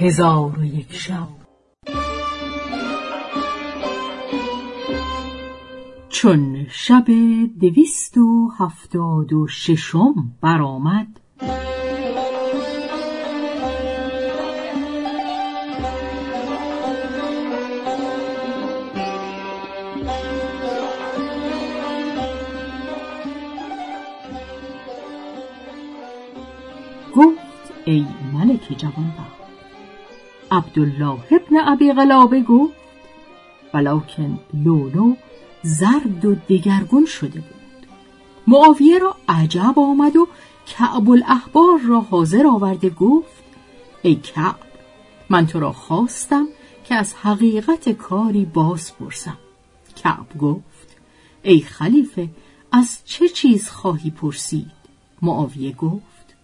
هزار و یک شب. چون شب دویست و هفتاد و ششم برآمد گفت ای ملک جوانبخت عبدالله ابن ابی قلابه گفت ولکن لولو زرد و دگرگون شده بود. معاویه را عجب آمد و کعب الاحبار را حاضر آورده گفت ای کعب من تو را خواستم که از حقیقت کاری باز پرسم. کعب گفت ای خلیفه از چه چیز خواهی پرسید؟ معاویه گفت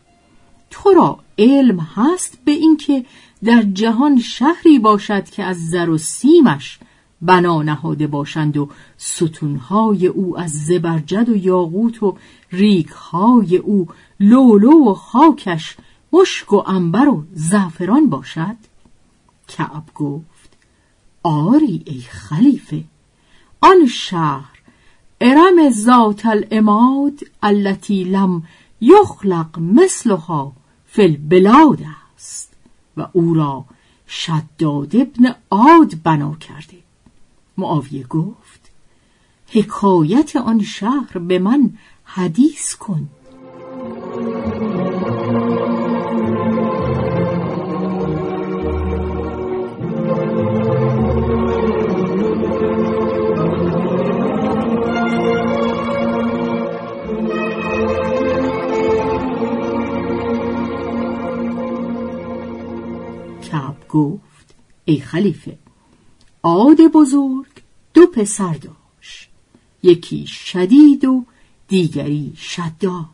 تو را علم هست به اینکه در جهان شهری باشد که از زر و سیمش بنا نهاده باشند و ستونهای او از زبرجد و یاقوت و ریکهای او لولو و خاکش مشک و انبر و زعفران باشد؟ کعب گفت آری ای خلیفه آن شهر ارم ذات الاماد التي لم یخلق مثلها فی البلاد است. و او را شداد ابن عاد بنا کرده. معاویه گفت حکایت آن شهر به من حدیث کن. کعب گفت ای خلیفه عاد بزرگ دو پسر داشت یکی شدید و دیگری شداد.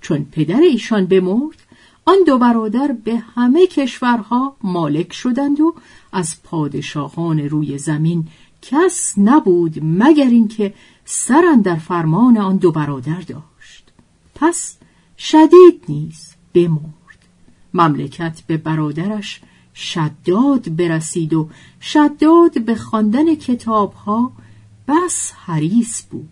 چون پدر ایشان بمرد آن دو برادر به همه کشورها مالک شدند و از پادشاهان روی زمین کس نبود مگر اینکه سرن در فرمان آن دو برادر داشت. پس شدید نیز بمرد. مملکت به برادرش شداد برسید و شداد به خواندن کتابها بس حریص بود.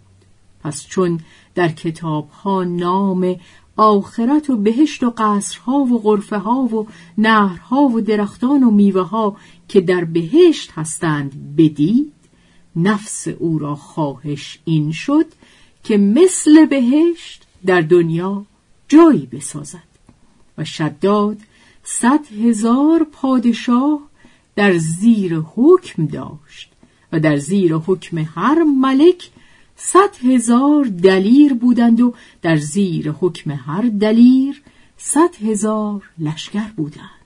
پس چون در کتابها نام آخرت و بهشت و قصرها و غرفه ها و نهرها و درختان و میوه ها که در بهشت هستند بدید نفس او را خواهش این شد که مثل بهشت در دنیا جایی بسازد. شداد صد هزار پادشاه در زیر حکم داشت و در زیر حکم هر ملک صد هزار دلیر بودند و در زیر حکم هر دلیر صد هزار لشکر بودند.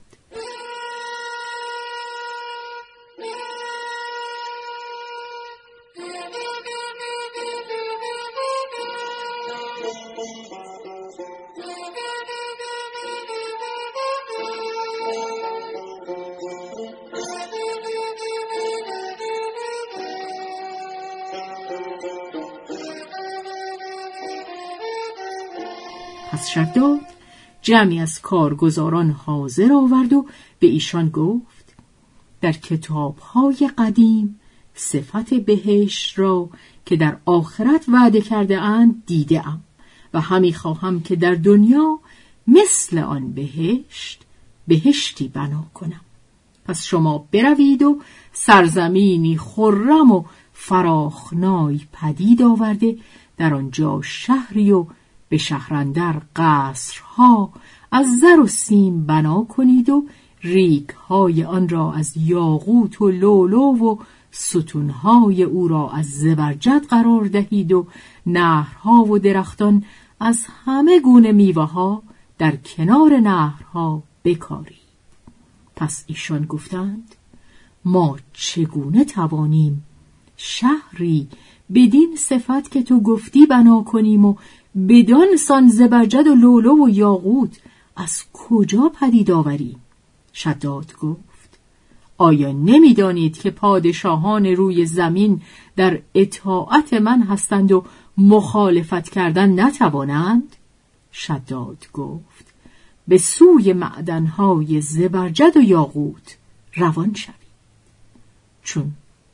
پس شداد جمعی از کارگزاران حاضر آورد و به ایشان گفت در کتابهای قدیم صفت بهشت را که در آخرت وعده کرده اند دیده ام و همی خواهم که در دنیا مثل آن بهشت بهشتی بنا کنم. پس شما بروید و سرزمینی خرم و فراخنای پدید آورده در آنجا شهری و به شهرندر قصرها از زر و سیم بنا کنید و ریک های آن را از یاقوت و لولو و ستونهای او را از زبرجد قرار دهید و نهرها و درختان از همه گونه میوه ها در کنار نهرها بکارید. پس ایشان گفتند ما چگونه توانیم شهری بدین صفت که تو گفتی بنا کنیم و بدان سان زبرجد و لولو و یاقوت از کجا پدید آوریم شداد گفت آیا نمی‌دانید که پادشاهان روی زمین در اطاعت من هستند و مخالفت کردن نتوانند؟ شداد گفت به سوی معدنهای زبرجد و یاقوت روان شوید چون